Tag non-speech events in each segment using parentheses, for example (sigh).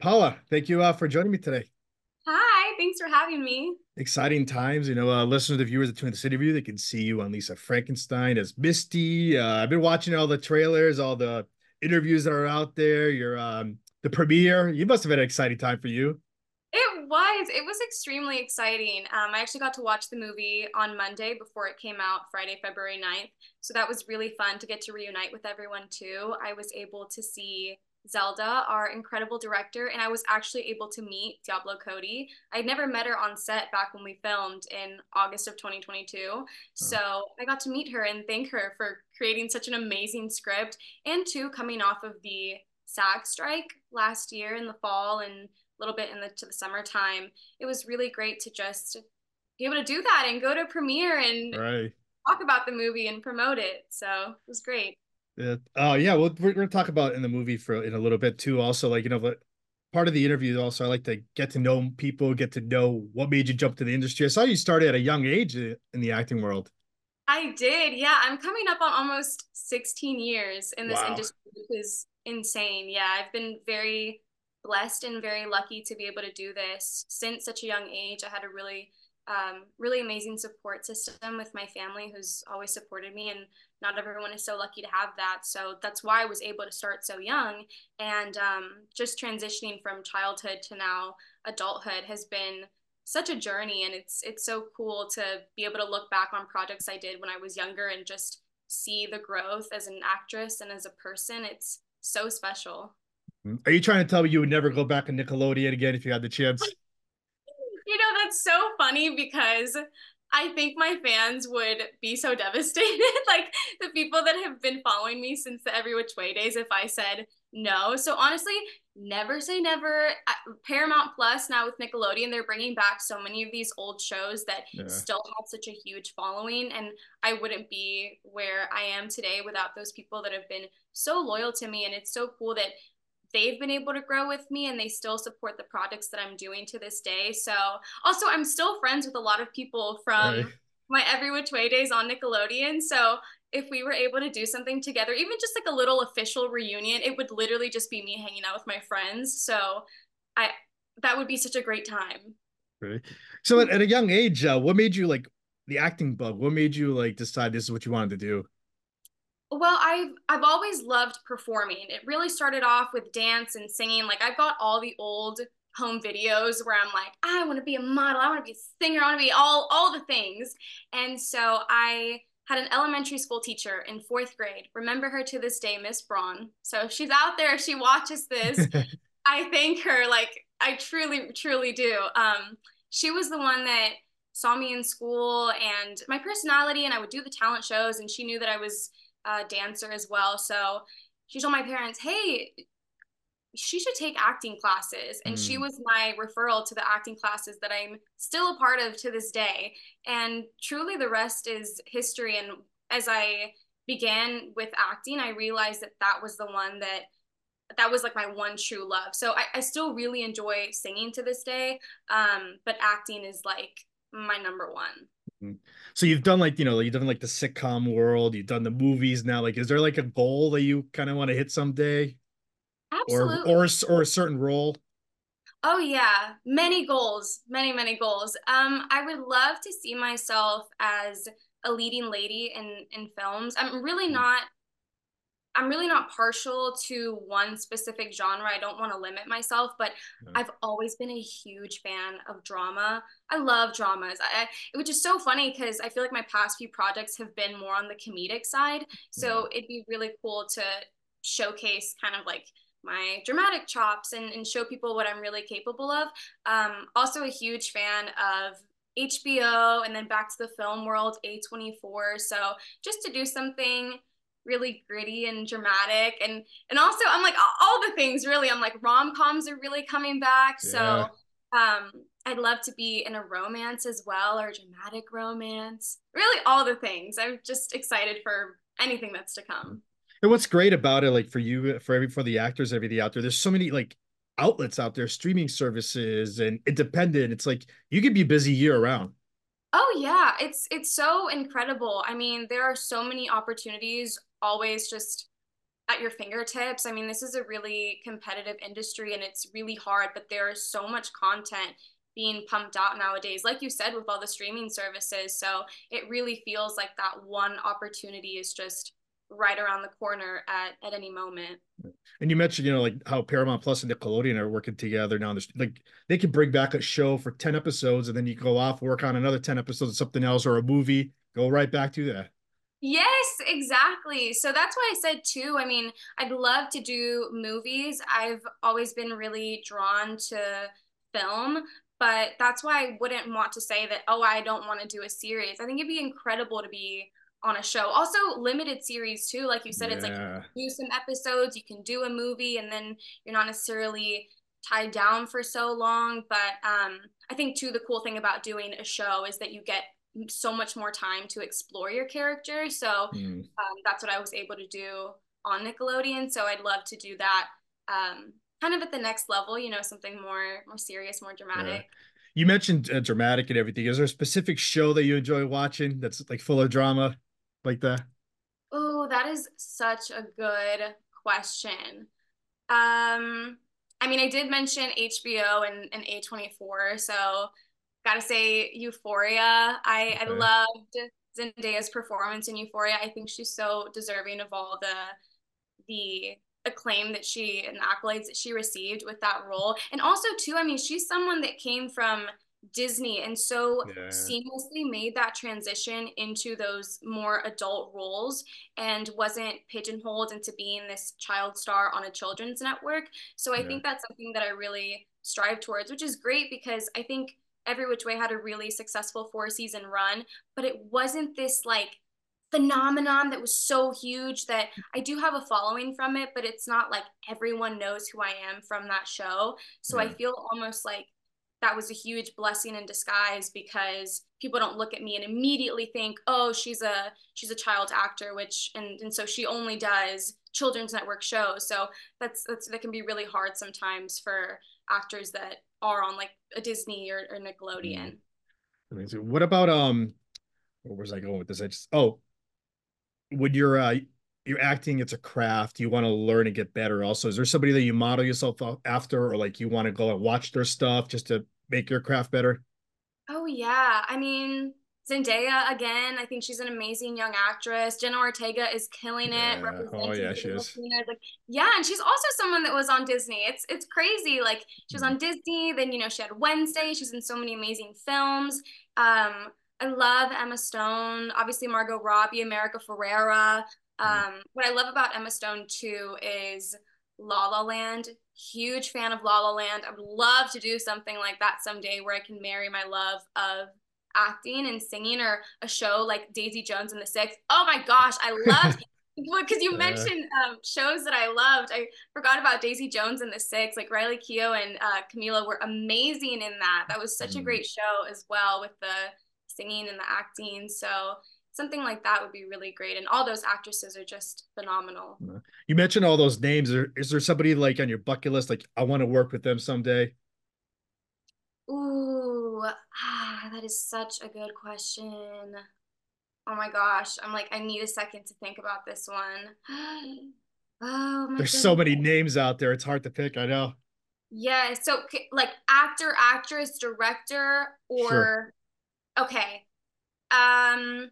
Paola, thank you uh, for joining me today. Hi, thanks for having me. Exciting times, you know. Uh, listeners, the viewers of Twin City View, they can see you on Lisa Frankenstein as Misty. Uh, I've been watching all the trailers, all the interviews that are out there. Your um, the premiere. You must have had an exciting time for you. It was. It was extremely exciting. Um, I actually got to watch the movie on Monday before it came out, Friday, February 9th. So that was really fun to get to reunite with everyone too. I was able to see Zelda, our incredible director, and I was actually able to meet Diablo Cody. I'd never met her on set back when we filmed in August of 2022. Oh. Hmm. So I got to meet her and thank her for creating such an amazing script and too coming off of the SAG strike last year in the fall and a little bit in the to the summertime. It was really great to just be able to do that and go to premiere and right. talk about the movie and promote it. So it was great. Yeah. Oh, yeah. Well, we're, going to talk about in the movie for in a little bit too. Also, like you know, but part of the interview also, I like to get to know people, get to know what made you jump to the industry. I saw you started at a young age in the acting world. I did. Yeah, I'm coming up on almost 16 years in this wow. industry, which is insane. Yeah, I've been very blessed and very lucky to be able to do this since such a young age. I had a really um, really amazing support system with my family who's always supported me and not everyone is so lucky to have that. So that's why i was able to start so young. And um, just transitioning from childhood to now adulthood has been such a journey. And it's it's so cool to be able to look back on projects i did when i was younger and just see the growth as an actress and as a person. It's so special. Mm-hmm. are you trying to tell me you would never go back to nickelodeon again if you had the chance? (laughs) You know that's so funny because I think my fans would be so (laughs) devastated. like the people that have been following me since the Every Witch Way days, if I said no. So honestly, never say never. Paramount Plus now with Nickelodeon, they're bringing back so many of these old shows that yeah. still have such a huge following. And I wouldn't be where I am today without those people that have been so loyal to me. And it's so cool that they've been able to grow with me and they still support the projects that I'm doing to this day. So also I'm still friends with a lot of people from my every witch way days on Nickelodeon. So if we were able to do something together, even just like a little official reunion, it would literally just be me hanging out with my friends. So I that would be such a great time. Right. So at, at a young age, uh, what made you like the acting bug? What made you like decide this is what you wanted to do? Well, I've I've always loved performing. It really started off with dance and singing. Like I've got all the old home videos where I'm like, I want to be a model, I want to be a singer, I want to be all all the things. And so I had an elementary school teacher in fourth grade. Remember her to this day, Miss Braun. So if she's out there, she watches this. (laughs) I thank her. Like I truly, truly do. Um, she was the one that saw me in school and my personality, and I would do the talent shows, and she knew that I was uh, dancer as well. So she told my parents, hey, she should take acting classes. And mm. she was my referral to the acting classes that I'm still a part of to this day. And truly, the rest is history. And as I began with acting, I realized that that was the one that that was like my one true love. So I, I still really enjoy singing to this day. Um, but acting is like my number one. Mm-hmm. So you've done like you know you've done like the sitcom world, you've done the movies now. Like, is there like a goal that you kind of want to hit someday? Absolutely. Or or or a certain role? Oh yeah, many goals, many many goals. Um, I would love to see myself as a leading lady in in films. I'm really mm. not I'm really not partial to one specific genre. I don't want to limit myself, but no. I've always been a huge fan of drama. I love dramas. I, it was so funny because I feel like my past few projects have been more on the comedic side. So yeah. it'd be really cool to showcase kind of like my dramatic chops and, and show people what I'm really capable of. Um, also, a huge fan of HBO and then back to the film world, A24. So just to do something really gritty and dramatic. And and also I'm like all, the things really. I'm like rom-coms are really coming back. Yeah. so um I'd love to be in a romance as well or a dramatic romance. Really all the things. I'm just excited for anything that's to come. And what's great about it like for you for every for the actors everything out there there's so many like outlets out there streaming services and independent. It's like you could be busy year round. Oh yeah, it's it's so incredible. I mean, there are so many opportunities always just at your fingertips. I mean, this is a really competitive industry and it's really hard, but there is so much content being pumped out nowadays, like you said, with all the streaming services. So it really feels like that one opportunity is just right around the corner at at any moment. And you mentioned, you know, like how Paramount Plus and Nickelodeon are working together now. There's like they can bring back a show for 10 episodes and then you go off, work on another 10 episodes of something else or a movie, go right back to that. Yes, exactly. So that's why I said too. I mean, I'd love to do movies. I've always been really drawn to film, but that's why I wouldn't want to say that, oh, I don't want to do a series. I think it'd be incredible to be on a show. Also, limited series too. Like you said, yeah. it's like do some episodes, you can do a movie, and then you're not necessarily tied down for so long. But um, I think too the cool thing about doing a show is that you get so much more time to explore your character. So mm. um, that's what I was able to do on Nickelodeon. So I'd love to do that um, kind of at the next level. You know, something more more serious, more dramatic. Yeah. You mentioned uh, dramatic and everything. Is there a specific show that you enjoy watching that's like full of drama? like that? Oh, that is such a good question. Um, I mean, I did mention HBO and, and A24, so gotta say Euphoria. I, okay. I loved Zendaya's performance in Euphoria. I think she's so deserving of all the the acclaim that she and the accolades that she received with that role. And also too, I mean, she's someone that came from Disney and so yeah. seamlessly made that transition into those more adult roles and wasn't pigeonholed into being this child star on a children's network. So I yeah. think that's something that I really strive towards, which is great because I think Every Witch Way had a really successful four season run, but it wasn't this like phenomenon that was so huge that I do have a following from it, but it's not like everyone knows who I am from that show. So yeah. I feel almost like that was a huge blessing in disguise because people don't look at me and immediately think oh she's a she's a child actor which and and so she only does children's network shows so that's that's that can be really hard sometimes for actors that are on like a disney or, or nickelodeon. Amazing. What about um where was i going with this? I just oh would you're uh you're acting it's a craft you want to learn and get better also. Is there somebody that you model yourself after or like you want to go and watch their stuff just to make your craft better? Oh yeah. I mean zendaya again i think she's an amazing young actress jenna ortega is killing it yeah. oh yeah she is like yeah and she's also someone that was on disney it's it's crazy like she was on disney then you know she had wednesday she's in so many amazing films um I love Emma Stone, obviously Margot Robbie, America Ferrera. Um, what I love about Emma Stone too is La La Land. Huge fan of La La Land. I would love to do something like that someday where I can marry my love of acting and singing or a show like Daisy Jones and the Six. Oh my gosh, I love because (laughs) you mentioned um, shows that I loved. I forgot about Daisy Jones and the Six. Like Riley Keough and uh, Camila were amazing in that. That was such mm. a great show as well with the singing and the acting. So something like that would be really great. And all those actresses are just phenomenal. You mentioned all those names. Is there somebody like on your bucket list? Like I want to work with them someday. Ah, that is such a good question. Oh my gosh, I'm like I need a second to think about this one. (gasps) oh my. There's goodness. so many names out there. It's hard to pick. I know. Yeah. So like actor, actress, director, or sure. okay. Um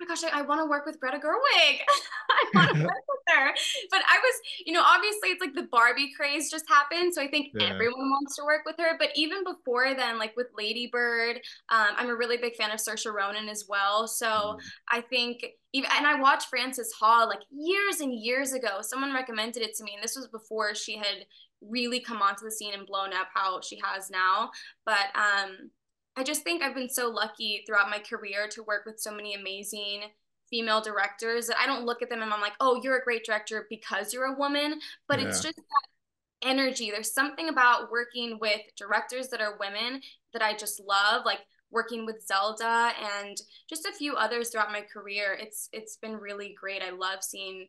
my gosh, I, I want to work with Greta Gerwig. (laughs) I want to (laughs) work with her. But I was, you know, obviously it's like the Barbie craze just happened. So I think yeah. everyone wants to work with her. But even before then, like with Lady Bird, um, I'm a really big fan of Saoirse Ronan as well. So mm. I think even, and I watched Frances Ha like years and years ago. Someone recommended it to me. And this was before she had really come onto the scene and blown up how she has now. But, um, I just think I've been so lucky throughout my career to work with so many amazing female directors that I don't look at them and I'm like, oh, you're a great director because you're a woman. But yeah. it's just that energy. There's something about working with directors that are women that I just love. Like working with Zelda and just a few others throughout my career. It's it's been really great. I love seeing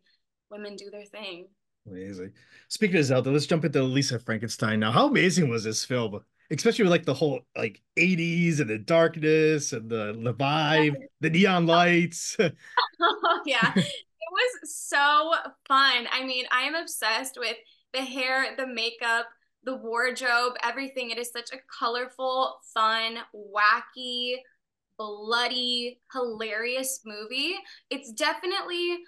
women do their thing. Amazing. Speaking of Zelda, let's jump into Lisa Frankenstein now. How amazing was this film? Especially with like the whole like 80s and the darkness and the the vibe, (laughs) the neon lights. oh (laughs) (laughs) yeah. It was so fun. I mean, I am obsessed with the hair, the makeup, the wardrobe, everything. It is such a colorful, fun, wacky, bloody, hilarious movie. It's definitely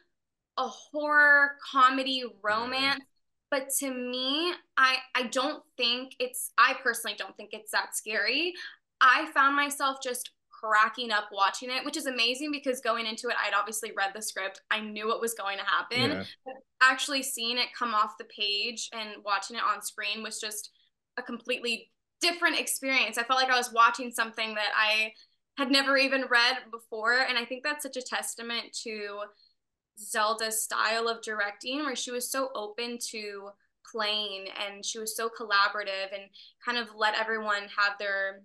a horror comedy romance but to me i i don't think it's i personally don't think it's that scary. I found myself just cracking up watching it which is amazing because going into it i'd obviously read the script. I knew what was going to happen. Yeah. actually seeing it come off the page and watching it on screen was just a completely different experience. I felt like i was watching something that i had never even read before. And i think that's such a testament to Zelda's style of directing, where she was so open to playing and she was so collaborative and kind of let everyone have their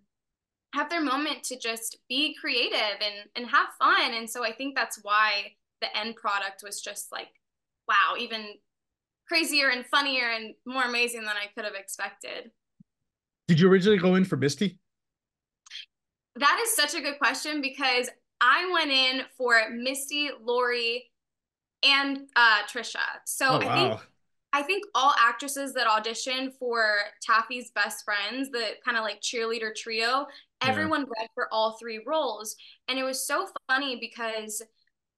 have their moment to just be creative and and have fun. And so I think that's why the end product was just like, wow, even crazier and funnier and more amazing than I could have expected. Did you originally go in for Misty? That is such a good question because I went in for Misty, Laurie, and uh, Trisha. So oh, I think I think all actresses that audition for Taffy's best friends, the kind of like cheerleader trio, everyone yeah. read for all three roles, and it was so funny because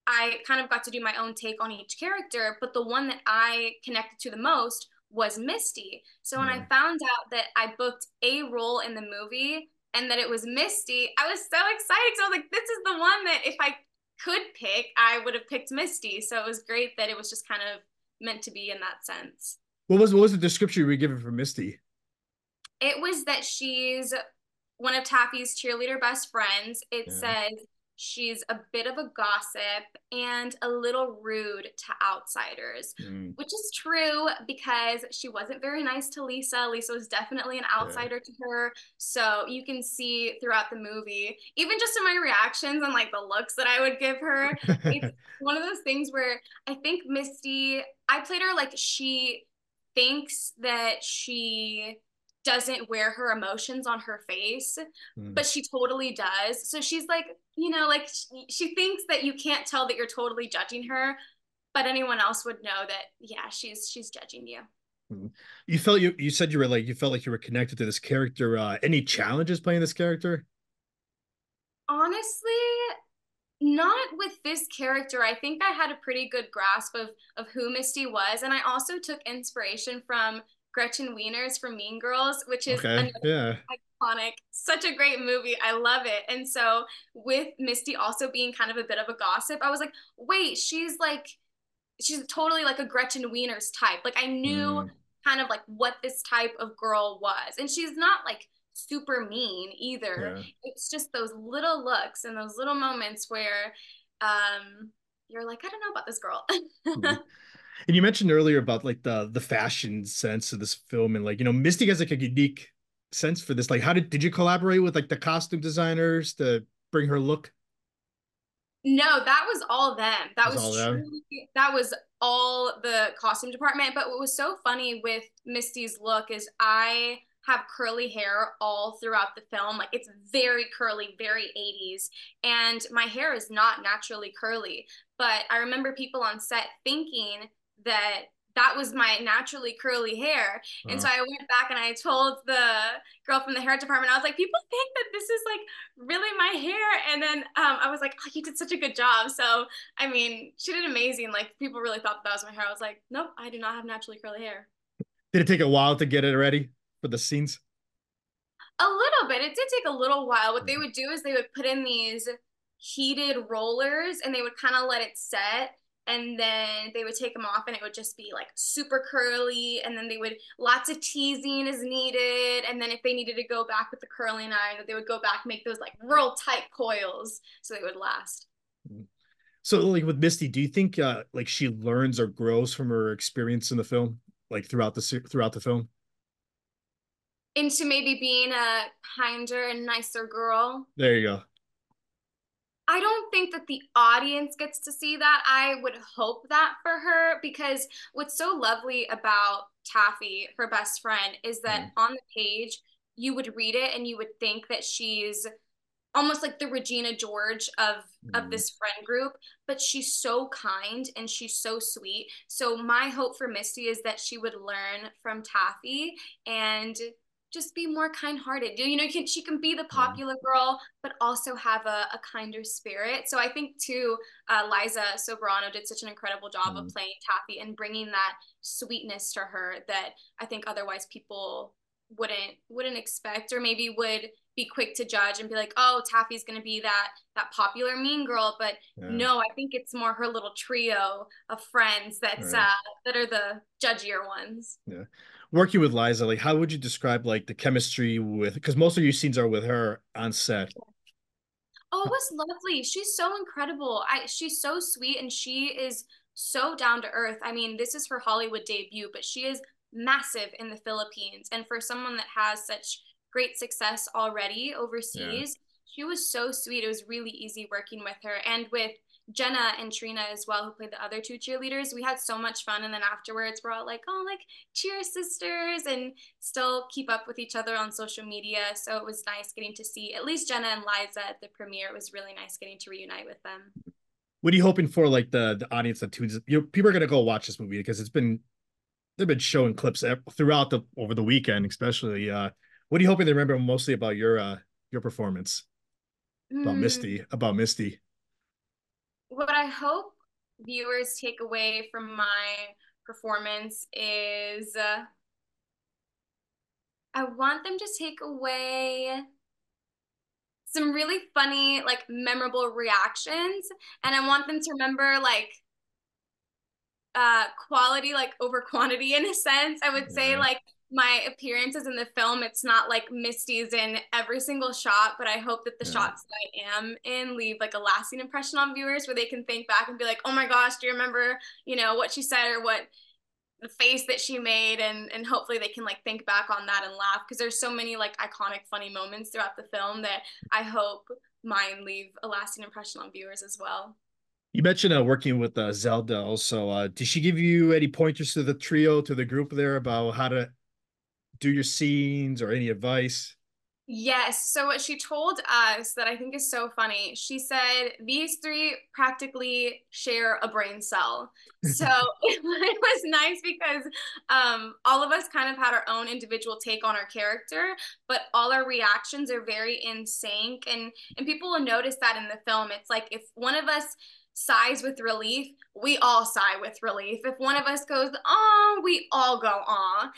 I kind of got to do my own take on each character, but the one that I connected to the most was Misty. So when I found out that I booked a role in the movie and that it was Misty, I was so excited. So I was like, this is the one that if I could pick, I would have picked Misty. So it was great that it was just kind of meant to be in that sense. What was what was the description you were given for Misty? It was that she's one of Taffy's cheerleader best friends. It yeah. says she's a bit of a gossip and a little rude to outsiders, mm. which is true because she wasn't very nice to Lisa. Lisa was definitely an outsider yeah. to her. So you can see throughout the movie, even just in my reactions and like the looks that I would give her, it's (laughs) one of those things where I think Misty, I played her like she thinks that she doesn't wear her emotions on her face, mm. but she totally does. So she's like, you know, like she, she, thinks that you can't tell that you're totally judging her, but anyone else would know that yeah, she's she's judging you. Hmm. You felt you you said you were like you felt like you were connected to this character. Uh any challenges playing this character? Honestly, not with this character. I think I had a pretty good grasp of of who Misty was, and I also took inspiration from Gretchen Wieners from Mean Girls, which is okay. yeah. iconic. Such a great movie. I love it. And so with Misty also being kind of a bit of a gossip, I was like, wait, she's like she's totally like a Gretchen Wieners type. Like I knew mm. kind of like what this type of girl was. And she's not like super mean either. Yeah. It's just those little looks and those little moments where um you're like, I don't know about this girl. (laughs) And you mentioned earlier about like the the fashion sense of this film, and like you know, Misty has like a unique sense for this. Like, how did did you collaborate with like the costume designers to bring her look? No, that was all them. That was, was truly, that was all the costume department. But what was so funny with Misty's look is I have curly hair all throughout the film. Like it's very curly, very 80s. And my hair is not naturally curly. But I remember people on set thinking that that was my naturally curly hair. And uh-huh. so I went back and I told the girl from the hair department, I was like, people think that this is like really my hair. And then um, I was like, oh, you did such a good job. So, I mean, she did amazing. Like, people really thought that, that was my hair. I was like, nope, I do not have naturally curly hair. Did it take a while to get it ready for the scenes? A little bit. It did take a little while. What they mm-hmm. would do is they would put in these heated rollers and they would kind of let it set and then they would take them off and it would just be like super curly and then they would lots of teasing is needed and then if they needed to go back with the curling iron they would go back make those like real tight coils so they would last. So like with misty do you think uh like she learns or grows from her experience in the film like throughout the throughout the film? Into maybe being a kinder and nicer girl. There you go I don't think that the audience gets to see that. I would hope that for her because what's so lovely about Taffy, her best friend, is that mm. on the page, you would read it and you would think that she's almost like the Regina George of Mm. of this friend group, but she's so kind and she's so sweet. So my hope for Misty is that she would learn from Taffy and just be more kind-hearted. You know, can, she can be the popular girl, but also have a, a kinder spirit. So I think too, uh, Liza Soberano did such an incredible job Mm. of playing Taffy and bringing that sweetness to her that I think otherwise people wouldn't wouldn't expect or maybe would be quick to judge and be like oh taffy's going to be that that popular mean girl but Yeah. no i think it's more her little trio of friends that's Right. uh that are the judgier ones Working with Liza, like how would you describe like the chemistry with because most of your scenes are with her on set. oh it was lovely. She's so incredible. I she's so sweet and she is so down to earth. I mean this is her hollywood debut but she is massive in the philippines. And for someone that has such great success already overseas she was so sweet. It was really easy working with her. And with jenna and trina as well who played the other two cheerleaders we had so much fun and then afterwards we're all like oh like cheer sisters and still keep up with each other on social media so it was nice getting to see at least jenna and liza at the premiere it was really nice getting to reunite with them What are you hoping for like the the audience that tunes you know, people are gonna go watch this movie because it's been they've been showing clips throughout the over the weekend, especially. Uh what are you hoping they remember mostly about your uh your performance? About Hmm. Misty, about Misty. What I hope viewers take away from my performance is uh, I want them to take away some really funny, like memorable reactions, and I want them to remember like uh quality like over quantity in a sense. I would say like my appearances in the film, it's not like Misty's in every single shot, but I hope that the Yeah. shots that I am in leave like a lasting impression on viewers where they can think back and be like, oh my gosh, do you remember, you know, what she said or what the face that she made and and hopefully they can like think back on that and laugh because there's so many like iconic funny moments throughout the film that I hope mine leave a lasting impression on viewers as well. You mentioned uh, working with uh, Zelda also. Uh did she give you any pointers to the trio, to the group there about how to do your scenes or any advice? Yes. So what she told us that I think is so funny, she said these three practically share a brain cell. (laughs) So (laughs) it was nice because um, all of us kind of had our own individual take on our character, but all our reactions are very in sync. And and people will notice that in the film. It's like if one of us sighs with relief, we all sigh with relief. If one of us goes, oh, we all go, aw.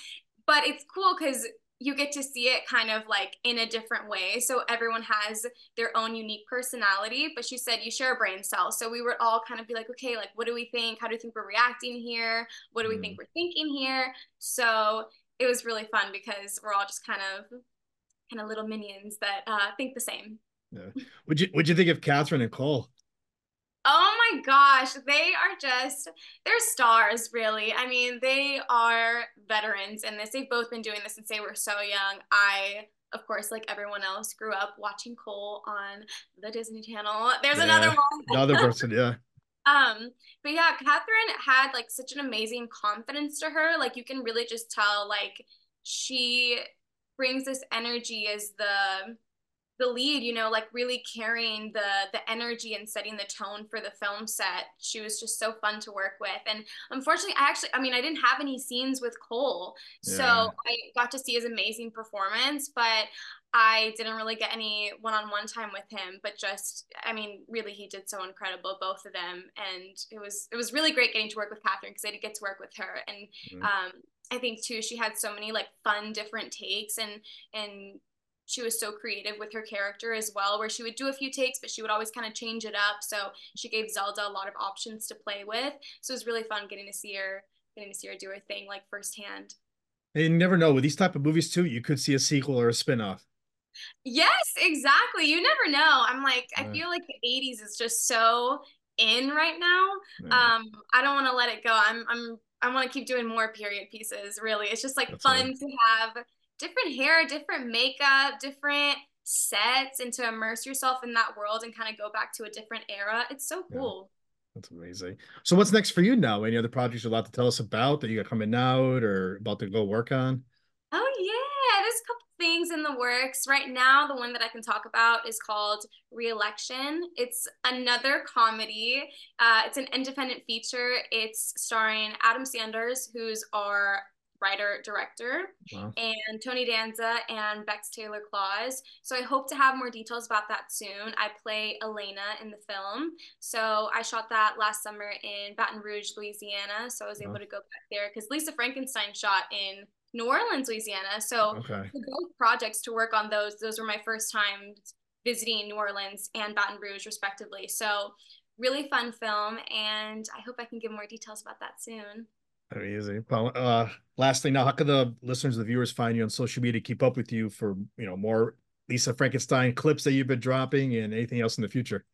But it's cool because you get to see it kind of like in a different way. So everyone has their own unique personality. But she said you share a brain cell. So we would all kind of be like, okay, like what do we think? How do we think we're reacting here? What do we Mm. think we're thinking here? So it was really fun because we're all just kind of kind of little minions that uh, think the same. Yeah. Would you would you think of Kathryn and Cole? Oh my gosh, they are just they're stars, really. I mean, they are veterans in this. They've both been doing this since they were so young. I, of course, like everyone else, grew up watching Cole on the Disney Channel. There's another one. The other person, yeah. (laughs) Um, but yeah, Kathryn had like such an amazing confidence to her. Like you can really just tell like she brings this energy as the the lead, you know, like really carrying the the energy and setting the tone for the film set. She was just so fun to work with. And unfortunately, I actually I mean, I didn't have any scenes with Cole. So Yeah. I got to see his amazing performance, but I didn't really get any one-on-one time with him, but just I mean, really he did so incredible, both of them. And it was it was really great getting to work with Kathryn because I did get to work with her. And Mm. um I think too she had so many like fun different takes and and she was so creative with her character as well where she would do a few takes but she would always kind of change it up. So she gave zelda a lot of options to play with. So it was really fun getting to see her getting to see her do her thing like firsthand. And you never know with these type of movies too. You could see a sequel or a spin-off. yes exactly you never know. I'm like i feel like the 80s is just so in right now. Um i don't want to let it go. I'm i'm i want to keep doing more period pieces really. It's just like That's fun right. to have different hair different makeup different sets and to immerse yourself in that world and kind of go back to a different era it's so Yeah. cool That's amazing. So what's next for you now? Any other projects you're allowed to tell us about that you got coming out or about to go work on? oh yeah there's a couple things in the works. Right now, the one that I can talk about is called Re-Election. It's another comedy. Uh, it's an independent feature. It's starring Adam Sanders, who's our writer director wow. and Tony Danza and Bex Taylor Klaus. So I hope to have more details about that soon. I play Elena in the film. So I shot that last summer in Baton Rouge, Louisiana. So I was wow. able to go back there because Lisa Frankenstein shot in New Orleans, Louisiana. So okay. both projects to work on those, those were my first times visiting New Orleans and Baton Rouge, respectively. So really fun film, and I hope I can give more details about that soon. Amazing. Well, uh, lastly, now, how can the listeners, the viewers, find you on social media to keep up with you for you know more Lisa Frankenstein clips that you've been dropping and anything else in the future?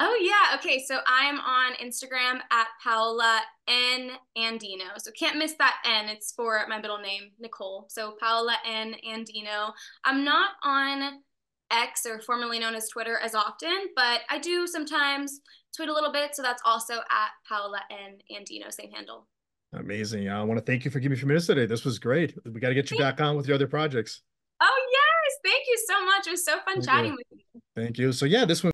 Oh yeah. Okay. So I am on Instagram at Paola N Andino. So can't miss that N. It's for my middle name, Nicole. So Paola N Andino. I'm not on X or formerly known as Twitter as often, but I do sometimes tweet a little bit. So that's also at Paola N Andino, same handle. Amazing. I want to thank you for giving me a few minutes today. This was great. We got to get you back on with your other projects. Oh yes. Thank you so much. It was so fun chatting with you. Thank you. So yeah, this one.